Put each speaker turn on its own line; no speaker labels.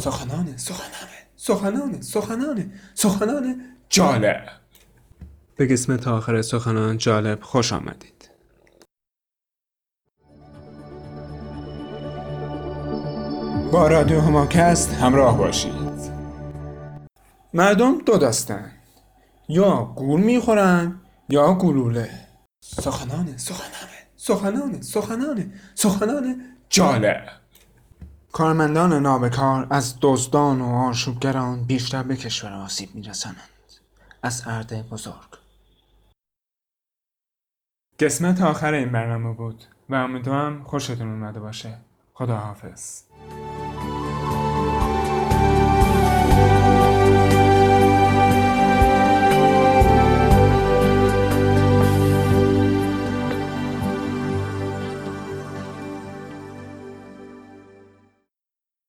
سخنان سخنان سخنان سخنان سخنان جالب.
به قسمت آخر سخنان جالب خوش آمدید.
با رادیو هماکست همراه باشید. مردم دو دستن. یا گول می‌خورن یا گلوله. سخنان سخنان سخنان سخنان سخنان جالب. کارمندان نابکار از دزدان و آشوبگران بیشتر به کشور آسیب میرسانند. از ارده بزرگ. قسمت آخر این برنامه بود و امیدوارم خوشتون اومده باشه. خداحافظ.